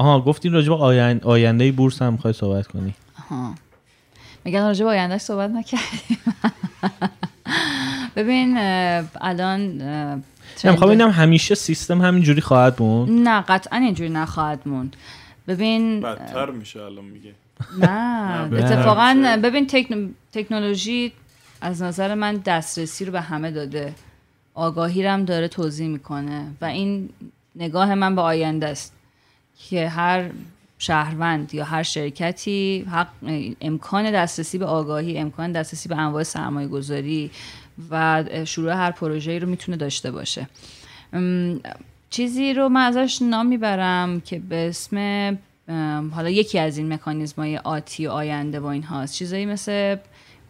آها گفتین راجع به آین... آینده بورس هم می‌خوای صحبت کنی. آها. میگن راجع به آیندهش صحبت نکردیم. ببین الان ترند- ببینم همیشه سیستم همینجوری خواهد موند. نه قطعا اینجوری نخواهد موند. ببین بدتر میشه الان میگه. نه اتفاقا. ببین تکنو- تکنولوژی از نظر من دسترسی رو به همه داده. آگاهی رو هم داره توضیح می‌کنه و این نگاه من به آینده است. که هر شهروند یا هر شرکتی حق امکان دسترسی به آگاهی امکان دسترسی به انواع سرمایه گذاری و شروع هر پروژه‌ای رو می‌تونه داشته باشه. چیزی رو من ازش نام می‌برم که به اسم حالا یکی از این مکانیزم های آتی و آینده و این هاست چیزایی مثل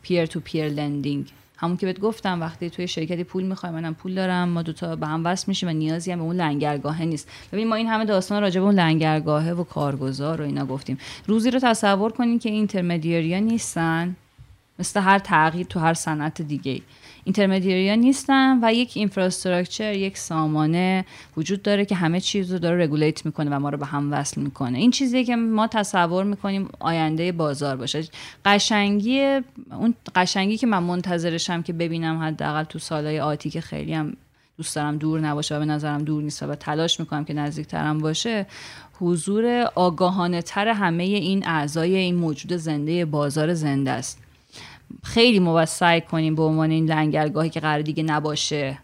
پیر تو پیر لندینگ همون که بهت گفتم وقتی توی شرکتی پول می‌خوای منم پول دارم ما دوتا به هم وصل میشیم و نیازی هم به اون لنگرگاهه نیست. ببین ما این همه داستان راجع به اون لنگرگاهه و کارگزار و اینا گفتیم. روزی رو تصور کنین که اینترمدیاریا نیستن مثل هر تغییر تو هر صنعت دیگه اینترمدیاریا نیستن و یک اینفراستراکچر یک سامانه وجود داره که همه چیز رو داره رگولیت می‌کنه و ما رو به هم وصل می‌کنه. این چیزی که ما تصور می‌کنیم آینده بازار باشه. قشنگی اون قشنگی که من منتظرشم که ببینم حداقل تو سالهای آتی که خیلی هم دوست دارم دور نباشه و به نظرم دور نیست و تلاش می‌کنم که نزدیکترم باشه حضور آگاهانه تر همه این اعضای این موجود زنده بازار زنده است. خیلی سعی کنیم به عنوان این لنگرگاهی که قرار دیگه نباشه.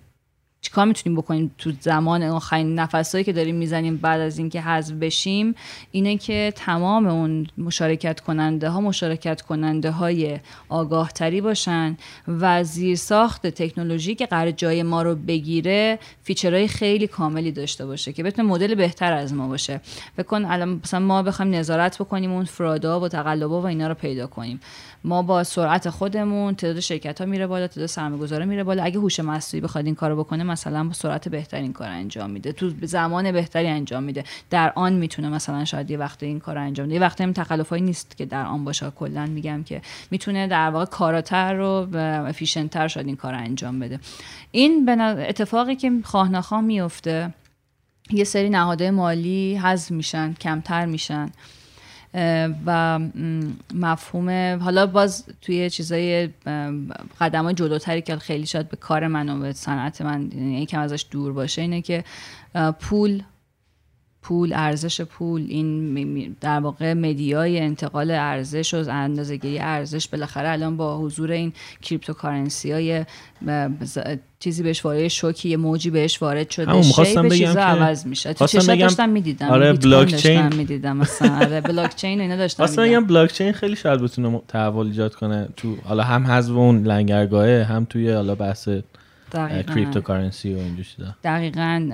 چیکار می‌تونیم بکنیم تو زمان آخرین نفسایی که داریم می‌زنیم بعد از اینکه حذف بشیم؟ اینه که تمام اون مشارکت کننده ها مشارکت کننده های آگاه تری باشن و زیر ساخت تکنولوژی که قرار جای ما رو بگیره فیچرهای خیلی کاملی داشته باشه که بتونه مدل بهتر از ما باشه. بکن الان مثلا ما بخوایم نظارت بکنیم اون فرادا و تقلبا و اینا رو پیدا کنیم. ما با سرعت خودمون تعداد شرکت ها میره بالا تعداد سرمایه‌گذارا میره بالا. اگه هوش مصنوعی بخواد این کارو بکنه مثلا با سرعت بهتری این کار انجام میده. تو زمان بهتری انجام میده. در آن می‌تونه مثلا شاید یه وقت این کار انجام بده. یه هم تخلفایی نیست که در آن باشه. کلا میگم که می‌تونه در واقع کاراتر و افیشنتر شاید این کار انجام بده. این به اتفاقی که خواه میفته یه سری نهادهای مالی حذف میشن کمتر میشن. و مفهوم حالا باز توی چیزای قدم های جلوتری که خیلی شاید به کار من و به صنعت من یعنی یکم ازش دور باشه اینه که پول پول ارزش پول این در واقع مدیای انتقال ارزش و اندازه‌گیری ارزش بالاخره الان با حضور این cryptocurrency های چیزی بهش وارد شوکی یه موجی بهش وارد شده همون می‌خواستم بگم چیزا که- عوض میشه تو بگم- داشتم می‌دیدم آره، بلاکچین. داشتم می‌دیدم مثلا آره بلاکچین و اینا داشتم اصلا. میگم بلاکچین خیلی شاید بتونه تحول ایجاد کنه تو حالا هم حذف اون لنگرگاهه هم توی حالا بحث. cryptocurrency و اینجور چیزا. دقیقا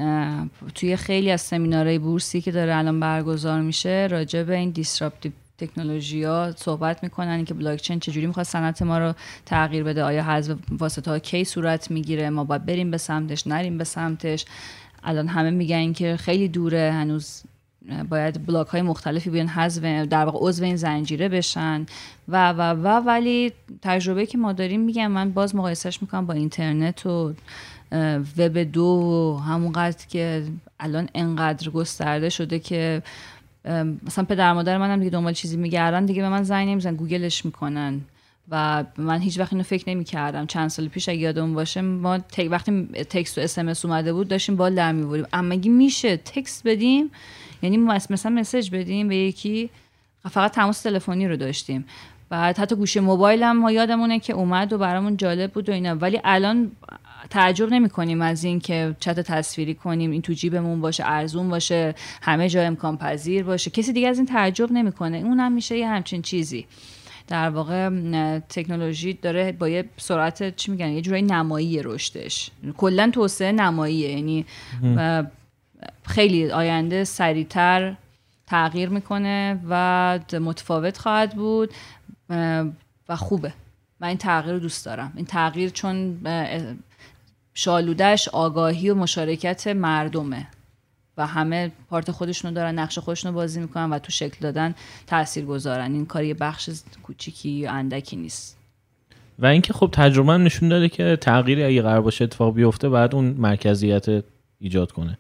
توی خیلی از سمینارهای بورسی که داره الان برگزار میشه راجع به این disruptive تکنولوژی ها صحبت می‌کنن که بلاکچین چجوری می‌خواد صنعت ما رو تغییر بده آیا حذف واسطه ها کی صورت می‌گیره ما باید بریم به سمتش نریم به سمتش. الان همه میگن که خیلی دوره هنوز باید بلاک های مختلفی بیان حذف در واقع عضو این زنجیره بشن. و و و ولی تجربه که ما داریم میگم من باز مقایسهش می‌کنم با اینترنت و وب دو و همونقدر که الان انقدر گسترده شده که مثلا پدر مادر منم دیگه دنبال چیزی میگردن دیگه به من زنگ نمیزن گوگلش می‌کنن. و من هیچ وقت اینو فکر نمی کردم چند سال پیش اگه یادم باشه ما وقتی تکست و اس اومده بود داشتیم بال در میوریم اما میشه تکست بدیم یعنی مثلا مسج بدیم به یکی فقط تماس تلفنی رو داشتیم. بعد حتی گوشه موبایل هم ما یادمونه که اومد و برامون جالب بود و اینا. ولی الان تعجب نمی کنیم از این که چت تصویری کنیم این تو جیبمون باشه ارزون باشه همه جا امکان پذیر باشه. کسی دیگه از این تعجب نمی‌کنه. اون هم میشه یه همچین چیزی. در واقع تکنولوژی داره با یه سرعت چی میگن؟ یه جورایی نمایی رشدش. کلا توسعه نماییه. یعنی خیلی آینده سریعتر تغییر می‌کنه و متفاوت خواهد بود و خوبه. من این تغییر رو دوست دارم. این تغییر چون شالودش آگاهی و مشارکت مردمه و همه پارت خودشونو دارن نقش خودشونو بازی می‌کنن و تو شکل دادن تاثیر گذارن این کار یه بخش کوچیکی اندکی نیست. و اینکه خب تجربه هم نشون داده که تغییری اگه قرار باشه اتفاق بیفته بعد اون مرکزیت ایجاد کنه.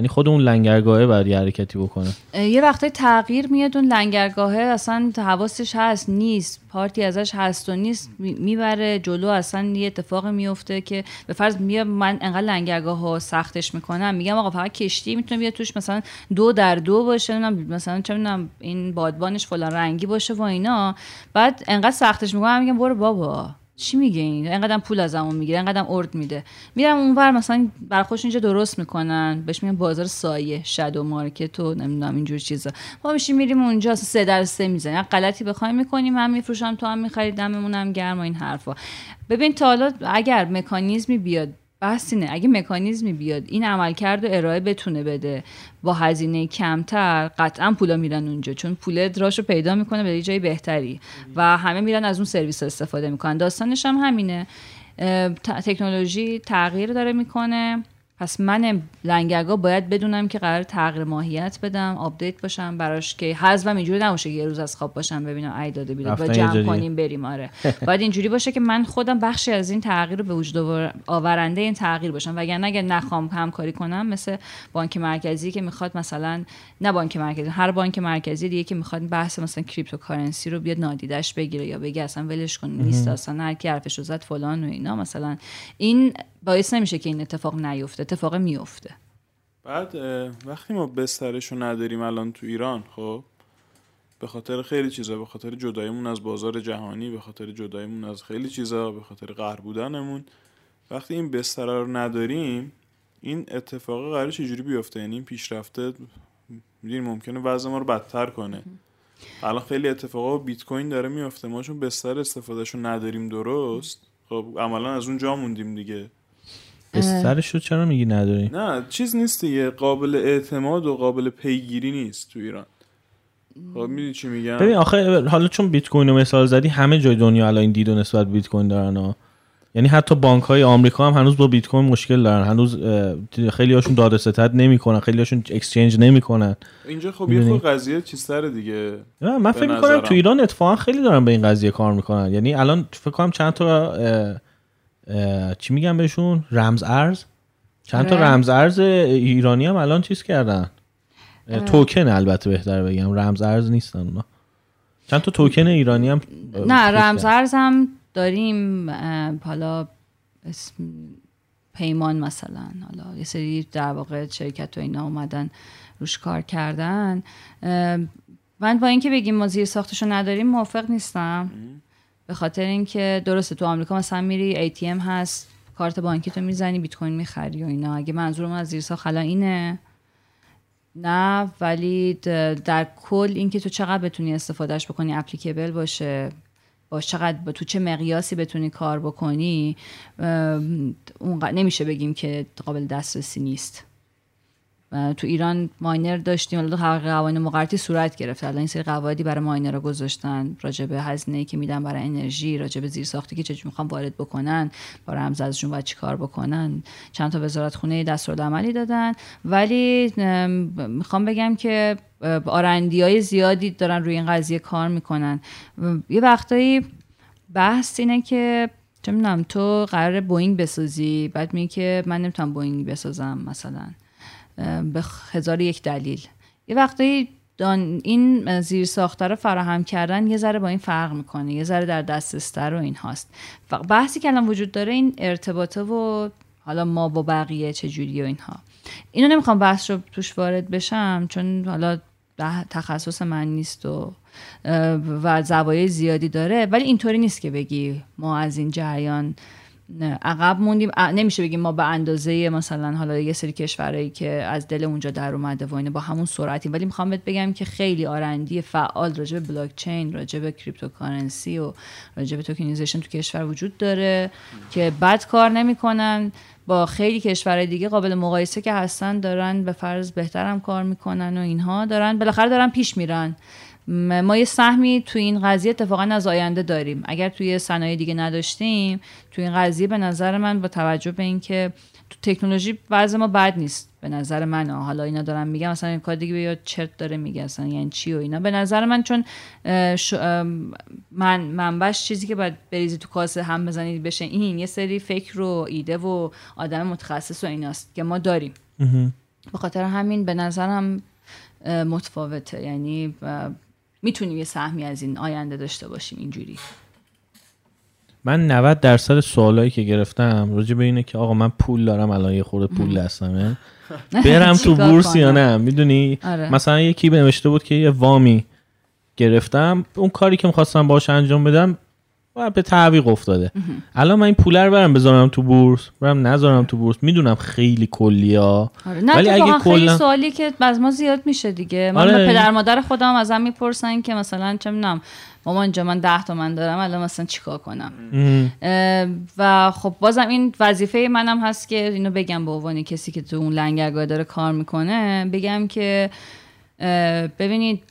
یعنی خود اون لنگرگاهه باید یه حرکتی بکنه. یه وقتای تغییر میاد اون لنگرگاهه اصلا حواسش هست نیست. پارتی ازش هست و نیست می‌بره جلو اصلا یه اتفاق میفته که به فرض میاد من انقدر لنگرگاه ها سختش می‌کنم میگم آقا فقط کشتی می‌تونه بیاد توش مثلا دو در دو باشه مثلا چه می‌دونم این بادبانش فلان رنگی باشه و اینا. بعد انقدر سختش می‌کنم میگم برو بابا. چی میگه این؟ پول از همون می‌گیره اینقدر ارد میده. میرم اونور مثلا برای خوش اینجا درست می‌کنن. بهش میگن بازار سایه شادو مارکت و نمی‌دونم اینجور چیزا. ما میشیم میریم اونجا سه در سه می‌زنیم. غلطی بخوایم می‌کنیم هم میفروشم تو هم می‌خرید دممون گرم و این حرفا. ببین تا حالا اگر مکانیزمی بیاد بحث اینه. اگه مکانیزمی بیاد این عملکرد و ارائه بتونه بده. با هزینه کمتر قطعا پولا میرن اونجا چون پول راهشو پیدا می‌کنه به جای بهتری. و همه میرن از اون سرویس استفاده می‌کنن. داستانش هم همینه. تکنولوژی تغییر داره می‌کنه. پس من لنگرگاه باید بدونم که قرار تغییر ماهیت بدم update باشم براش که حذفم اینجوری نباشه یه روز از خواب پاشم ببینم ای داده بیده باید جمع کنیم بریم آره. باید اینجوری باشه که من خودم بخشی از این تغییر رو به وجود آورنده این تغییر باشم. وگرنه اگر نخوام همکاری کنم مثل بانک مرکزی که می‌خواد مثلا نه بانک مرکزی هر بانک مرکزی دیگه که می‌خواد بحث مثلا cryptocurrency رو بیاد نادیدش بگیره یا بگه اصلا ولش کن نیست اصلا هر کی حرفش زد فلان و اینا. مثلا این باعث نمیشه که این اتفاق نیفته اتفاق میفته. بعد وقتی ما بسترش نداریم الان تو ایران خب به خاطر خیلی چیزا به خاطر جداییمون از بازار جهانی به خاطر جداییمون از خیلی چیزا به خاطر قهر بودنمون وقتی این بستر رو نداریم این اتفاق قرار چجوری بیفته؟ یعنی این پیشرفته می‌دونی ممکنه وضع ما رو بدتر کنه. الان خیلی اتفاقا بیت کوین داره میفته. ما چون بستر استفادهشو نداریم درست خب عملا از اون جا موندیم دیگه. بسترش رو چرا میگی نداری؟ نه چیز نیست دیگه. قابل اعتماد و قابل پیگیری نیست تو ایران. خب می‌دونی چی میگم؟ ببین آخه حالا چون بیت کوین رو مثال زدی همه جای دنیا الان این دید و نسبت بیت کوین دارن ها. یعنی حتی بانک های آمریکا هم هنوز با بیت کوین مشکل دارن. هنوز خیلی هاشون داده ستد نمی‌کنن خیلی هاشون اکسچنج نمی‌کنن. اینجا خب یه خود قضیه چیزتر دیگه. من فکر می‌کنم تو ایران اتفاقا خیلی دارن به این قضیه کار می‌کنن. یعنی الان فکر کنم چند تا چی میگم بهشون؟ رمز ارز؟ چند تا آره. رمز ارز ایرانی هم الان چیز کردن؟ توکن البته بهتر بگم. رمز ارز نیستن اونا. چند تا توکن ایرانی هم نه رمز ارز هم داریم حالا اسم پیمان مثلا حالا یه سری در واقع شرکت و اینا اومدن روش کار کردن. من با اینکه بگیم ما زیر ساختشو نداریم موافق نیستم. به خاطر اینکه درسته تو آمریکا مثلا میری ATM هست کارت بانکی تو می‌زنی بیت کوین می‌خری و اینا. اگه منظورم از زیر ساخت اینه. نه ولی در کل اینکه تو چقدر بتونی استفادهش بکنی اپلیکیبل باشه با چقدر تو چه مقیاسی بتونی کار بکنی نمیشه بگیم که قابل دسترسی نیست. تو ایران ماینر داشتیم. حالا قوانین مقرراتی صورت گرفت الان این سری قواعدی برای ماینر رو گذاشتن. راجع به هزینه که میدن برای انرژی راجع به زیرساختی که چجوری می‌خوان وارد بکنن با رمز ازشون باید چیکار بکنن. چند تا وزارت خونه دستورالعملی دادن. ولی می‌خوام بگم که R&D های زیادی دارن روی این قضیه کار می‌کنن. یه وقتایی بحث اینه که چه تو قرار بوینگ بسازی. بعد میگه که من نمی‌تونم بوینگ بسازم مثلا. به هزار یک دلیل. یه وقتی این زیر ساخته رو فراهم کردن یه ذره با این فرق می‌کنه. یه ذره در دسترس‌تره و اینهاست. بحثی که الان وجود داره این ارتباطه و حالا ما با بقیه چجوری و اینها. اینو نمی‌خوام بحث رو توش وارد بشم چون حالا تخصص من نیست و و زوایای زیادی داره ولی اینطوری نیست که بگی ما از این جریان عقب موندیم. نمیشه بگیم ما به اندازه مثلا حالا یه سری کشورهایی که از دل اونجا در اومده و اینه با همون سرعتیم. ولی می‌خوام بهت بگم که خیلی R&D فعال راجع به بلاک چین راجع به cryptocurrency و راجع به توکنیزیشن تو کشور وجود داره که بد کار نمی‌کنن. با خیلی کشورهای دیگه قابل مقایسه که هستن دارن به فرض بهترم کار می‌کنن و اینها دارن. بالاخره دارن پیش میرن. ما یه سهمی تو این قضیه اتفاقا از آینده داریم. اگر توی صنایع دیگه نداشتیم تو این قضیه به نظر من با توجه به اینکه تو تکنولوژی وضع ما بد نیست به نظر من. حالا اینا دارم میگم مثلا این کار دیگه یا چرت داره میگه اصلا یعنی چی و اینا. به نظر من چون من منبعش چیزی که باید بریزی تو کاسه هم بزنید بشه این یه سری فکر و ایده و آدم متخصص و ایناست که ما داریم. به خاطر همین به نظرم متفاوته. یعنی می‌تونیم یه سهمی از این آینده داشته باشیم اینجوری. من 90 درصد سوالایی که گرفتم راجع به اینه که آقا من پول دارم الان یه خورده پول دستمه. برم تو بورس یا نه؟ می‌دونی؟ آره. مثلا یکی نوشته بود که یه وامی گرفتم. اون کاری که می‌خواستم باش انجام بدم و به تعویق افتاده. الان من این پول رو برم بذارم تو بورس برم نذارم تو بورس. می‌دونم خیلی کلی ها آره. ولی اگه خیلی سوالی که از ما زیاد میشه دیگه. من آره. پدر مادر خودم ازم می‌پرسن که مثلا چه می‌دونم مامان جا من ده تومن دارم الان مثلا چیکار کنم؟ و خب بازم این وظیفه منم هست که اینو بگم به عنوان کسی که تو اون لنگرگاه داره کار می‌کنه. بگم که ببینید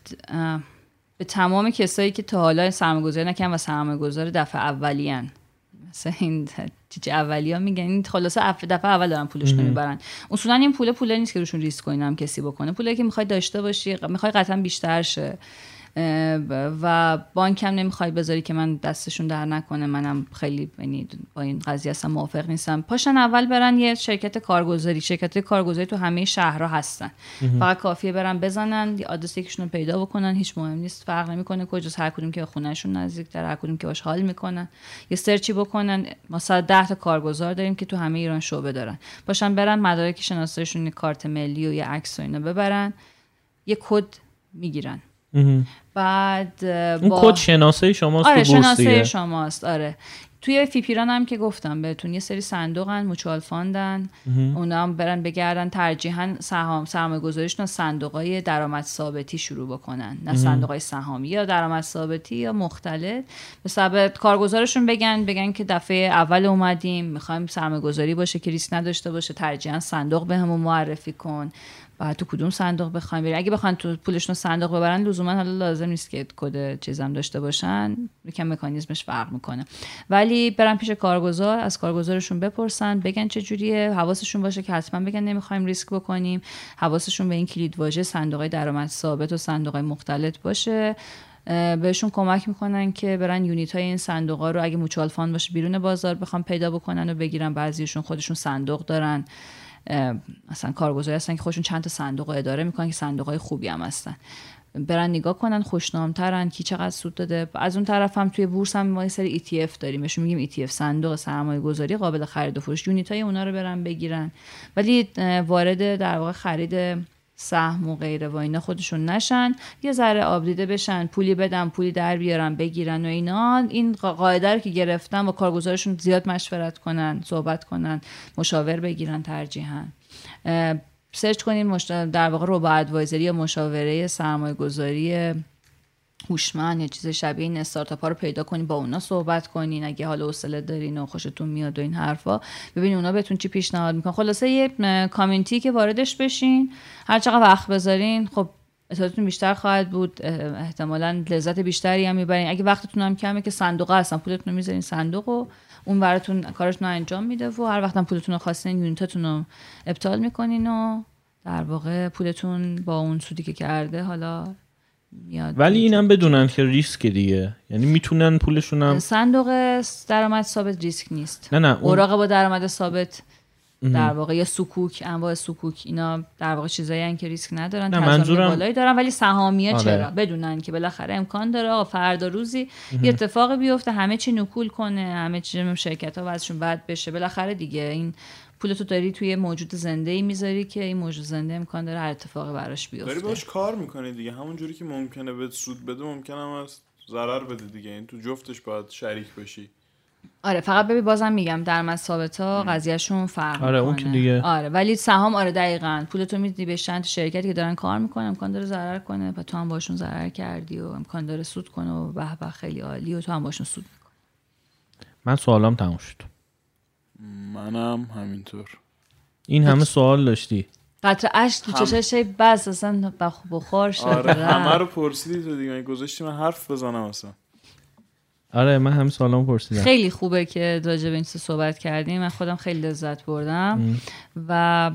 به تمام کسایی که تا حالا سرمایه‌گذاری نکردن و سرمایه‌گذار دفعه اولیان مثلا این چیچ اولی ها میگن این خلاصه دفعه اول دارن پولش می‌برن اصولا این پول پول نیست که روشون ریسک کنیم کسی بکنه. پولی که می‌خوای داشته باشی می‌خوای قطعا بیشتر شه. و بانک هم نمی‌خوای بذاری که من دستشون در نکنه. منم خیلی یعنی با این قضیه اصلا موافق نیستم. پاشن اول برن یه شرکت کارگزاری. شرکت کارگزاری تو همه شهرها هستن. فقط کافیه برن بزنن آدرس یکشون رو پیدا بکنن. هیچ مهم نیست. فرق نمی‌کنه کجاست. هر کدوم که خونهشون نزدیک‌تره هر کدوم که باش حال می‌کنن. یه search ی بکنن. ما 10 تا کارگزار داریم که تو همه ایران شعبه دارن. باشن برن مدارک شناساییشون کارت ملی و یه عکس و اینا ببرن. یه کد می‌گیرن. بعد اون کد شناسه شماست آره شناسه شماست آره. توی فیپیران هم که گفتم بهتون یه سری صندوقن mutual fund ن اونا هم برن بگردن ترجیحا سهام سرمایه گذاریشون صندوق های درآمد ثابتی شروع بکنن. نه صندوق های سهامی یا درآمد ثابتی یا مختلف. به سبب کارگزارشون بگن بگن که دفعه اول اومدیم می‌خوایم سرمایه گذاری باشه که ریسک نداشته باشه ترجیحا صندوق بهمون معرفی کن. بعد تو کدوم صندوق بخوایم بریم؟ اگه بخوان تو پولشون صندوق ببرن لزوما حالا لازم نیست که کد چیزم داشته باشن. یکم مکانیزمش فرق می‌کنه. ولی برن پیش کارگزار از کارگزارشون بپرسن بگن چه جوریه. حواسشون باشه که حتما بگن نمی‌خوایم ریسک بکنیم. حواسشون به این کلید واژه صندوق درآمد ثابت و صندوق مختلط باشه. بهشون کمک می‌کنن که برن unit های این صندوق ها رو اگه mutual fund باشه بیرون بازار بخوام پیدا بکنن و بگیرن. بعضیشون خودشون صندوق دارن. مثلا کارگزاری هستن که خودشون چند تا صندوق اداره می‌کنن که صندوق های خوبی هم هستن. برن نگاه کنن خوشنامترن کی چقدر سود داده. از اون طرف هم توی بورس هم ما یه سری ETF داریم. بهشون میگیم ETF صندوق سرمایه گذاری قابل خرید و فروش. unit های اونا رو برن بگیرن. ولی وارد در واقع خرید سهم و غیره و اینا خودشون نشن. یه ذره آبدیده بشن پولی بدن پولی در بیارن بگیرن و اینا. این قاعده رو که گرفتن و کارگزارشون زیاد مشورت کنن صحبت کنن مشاور بگیرن ترجیحاً. سرچ کنین در واقع روبا ادوایزری یا مشاوره سرمایه گذاری هوشمند یا چیز شبیه این استارتاپ ها رو پیدا کنین با اونا صحبت کنین اگه حال حوصله دارین و خوشتون میاد و این حرفا ببینین اونا بهتون چی پیشنهاد می‌کنن. خلاصه یه کامیونیتی که واردش بشین هر چقدر وقت بذارین خب اطلاعاتتون بیشتر خواهد بود. احتمالا لذت بیشتری هم می‌برین. اگه وقتتون هم کمه که صندوق هستن پولتون رو می‌ذارین صندوق و اون براتون کارتون رو انجام میده و هر وقتم پولتون رو خواستین یونیتتون رو ابطال می‌کنین و در واقع پولتون با اون سودی که کرده حالا ولی اینم بدونن که ریسک دیگه. یعنی می‌تونن پولشون هم صندوق درآمد ثابت ریسک نیست. نه نه اوراق با درآمد ثابت در واقع یا سکوک انواع سکوک اینا در واقع چیزایی که ریسک ندارن نه منظورم بالایی دارن ولی سهامیه آره. چرا؟ بدونن که بالاخره امکان داره آقا فردا روزی یه اتفاقی بیفته همه چی نکول کنه همه چی شرکت ها وضعشون بد بشه بالاخره دیگه این پولتو داری توی موجود زنده ای می‌ذاری که این موجود زنده امکان داره هر اتفاقی براش بیفته. داری باش کار می‌کنی دیگه. همون جوری که ممکنه به سود بده ممکنه هم از ضرر بده دیگه. این تو جفتش باید شریک بشی. آره فقط ببین بازم میگم در ثابت ها قضیهشون فرق آره اون که دیگه. آره ولی سهام آره دقیقا. پولتو میدی به چند شرکتی که دارن کار می‌کنن امکان داره ضرر کنه و تو هم باشون ضرر کردی و امکان داره سود کنه و به به خیلی عالی و تو هم باشون سود می‌کنی. من سوالام تموم شد. منم همینطور. این همه سوال داشتی. قطر اشک تو چشش بس اصلا بخار شد. آره همه رو پرسیدی تو دیگه. گذاشتی من حرف بزنم اصلا. آره من همین سوالامو پرسیدم. خیلی خوبه که راجع به این صحبت کردیم من خودم خیلی لذت بردم و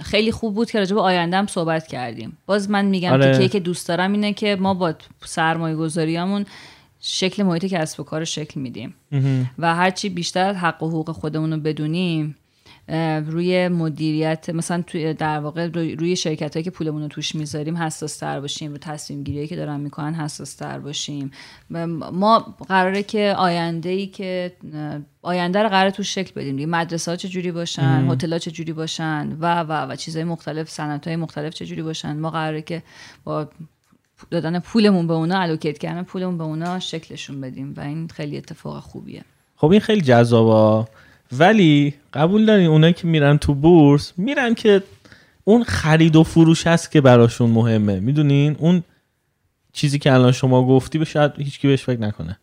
خیلی خوب بود که راجع به آیندهم صحبت کردیم. باز من میگم آره. که که دوست دارم اینه که ما با سرمایه گذاریامون شکل محیط کسب و کار شکل میدیم. و هرچی بیشتر حق و حقوق خودمون رو بدونیم روی مدیریت مثلا توی در واقع روی شرکت هایی که پولمون رو توش می‌ذاریم حساس تر باشیم. رو تصمیم گیری که دارن می‌کنن حساس تر باشیم ما قراره که آینده ای که آینده رو قراره توش شکل بدیم. مدرسه ها چجوری باشن؟ هتل ها چجوری باشن؟ و و و چیزهای مختلف صنعت های مختلف چجوری باشن؟ ما قراره که با دادن پولمون به اونا الوکیت کردن پولمون به اونا شکلشون بدیم و این خیلی اتفاق خوبیه. خب این خیلی جذابه. ولی قبول دارین اونایی که میرن تو بورس میرن که اون خرید و فروش هست که براشون مهمه. می‌دونین؟ اون چیزی که الان شما گفتی به شاید هیچکی بهش فکر نکنه.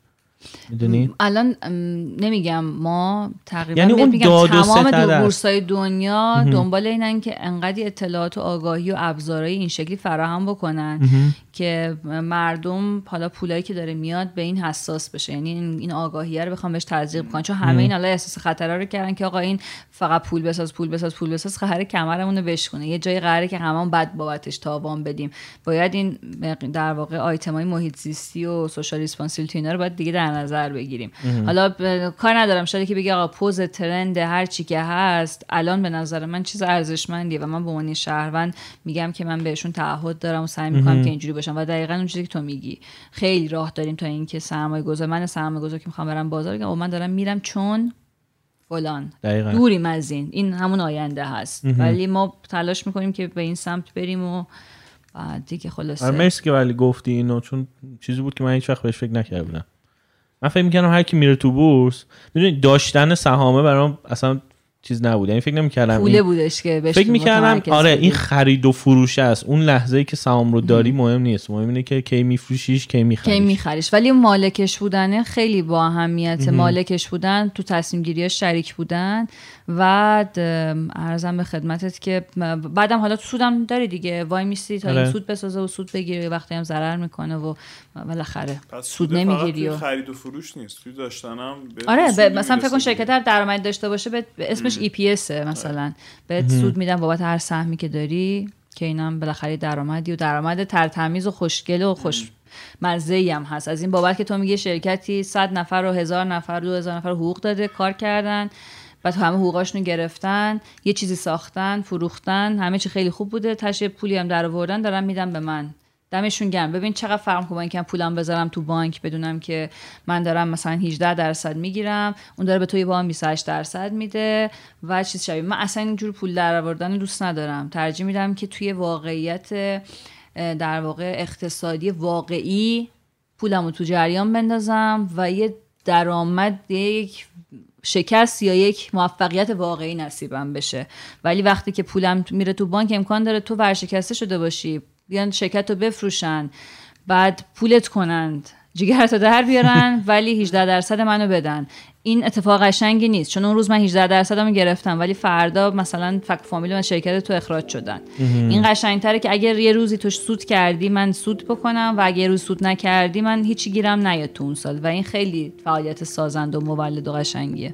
می‌دونی؟ الان نمیگم ما تقریبا یعنی اون میگم تمام بورسای دنیا دنبال اینن که انقدی اطلاعات و آگاهی و ابزارهای این شکلی فراهم بکنن که مردم حالا پولایی که داره میاد به این حساس بشه. یعنی این آگاهی رو بخوان بهش تزریق کنن چون همه این حالا احساس خطر رو کردن که آقا این فقط پول بساز پول بساز پول بساز قراره کمرمون رو بشکنه یه جای قراره که همون بعد بابتش تاوان بدیم. باید این در واقع آیتم های محیط زیستی و social responsibility رو باید دیگه در نظر بگیریم. حالا کار ندارم. شاید که بگه آقا پز trend هر چی که هست الان به نظر من چیز ارزشمندیه و من به عنوان شهروند میگم که من بهشون تعهد دارم و سعی می‌کنم که اینجوری باشم و دقیقا اون چیزی که تو میگی. خیلی راه داریم تا اینکه سرمایه گذار من سرمایه گذار که می‌خوام برم بازار و من دارم میرم چون فلان. دقیقا. دوریم از این این همون آینده هست. ولی ما تلاش می‌کنیم که به این سمت بریم و دیگه خلاصه. آره، مرسی که ولی گفتی اینو چون چیزی بود که من هیچ وقت بهش فکر نکرده بودم. من فکر می‌کنم هر کی میره تو بورس می‌دونی داشتن سهامه برام اصلا چیز نبود یعنی فکر نمی‌کردم پوله بودش که فکر می‌کردم آره این خرید و فروش است. اون لحظه ای که سهام رو داری مهم نیست. مهم اینه که کی میفروشیش کی میخریش. کی میخریش. ولی مالکش بودن خیلی با اهمیت مالکش بودن تو تصمیم گیری شریک بودن و ارزم به خدمتت که بعدم حالا تو سودم داری دیگه. وای میستی تا این آره. سود بسازه و سود بگیره وقتی هم ضرر می‌کنه و بالاخره سود نمی‌گیری و خرید و فروش نیست. توی داشتنم آره مثلا فکر کن شرکت هر درآمد داشته باشه به اسمش ای پی اس مثلا. بهت سود میدن بابت هر سهمی که داری که اینم بالاخره درآمدی و درآمد ترتمیز و خوشگل و خوش مزه هم هست. از این بابت که تو میگه شرکتی 100 نفر و هزار نفر دو هزار نفر حقوق داده کار کردن بعد همه حقوقاشونو گرفتن یه چیزی ساختن فروختن همه چی خیلی خوب بوده. تشه پولی هم در آوردن دارن میدن به من. دمشون گرم. ببین چقدر فرق کنه اینکه پولم بذارم تو بانک بدونم که من دارم مثلا 18 درصد می‌گیرم اون داره به توی وام 28 درصد میده و چیز شبیه. من اصلا اینجور پول در آوردن دوست ندارم. ترجیح میدم که توی واقعیت در واقع اقتصادی واقعی پولم رو تو جریان بندازم و یه درآمد یک شکست یا یک موفقیت واقعی نصیبم بشه. ولی وقتی که پولم میره تو بانک امکان داره تو ورشکسته شده باشی بیان شرکت رو بفروشن بعد پولت کنند جیگرتو در بیارن ولی 18 درصد منو بدن. این اتفاق قشنگی نیست. چون اون روز من 18 درصدمو گرفتم ولی فردا مثلا فک فامیل و شرکت تو اخراج شدن. این قشنگتره که اگر یه روزی توش سود کردی من سود بکنم و اگر یه روز سود نکردی من هیچی گیرم نیاد تو اون سال. و این خیلی فعالیت سازند و مولد و قشنگیه.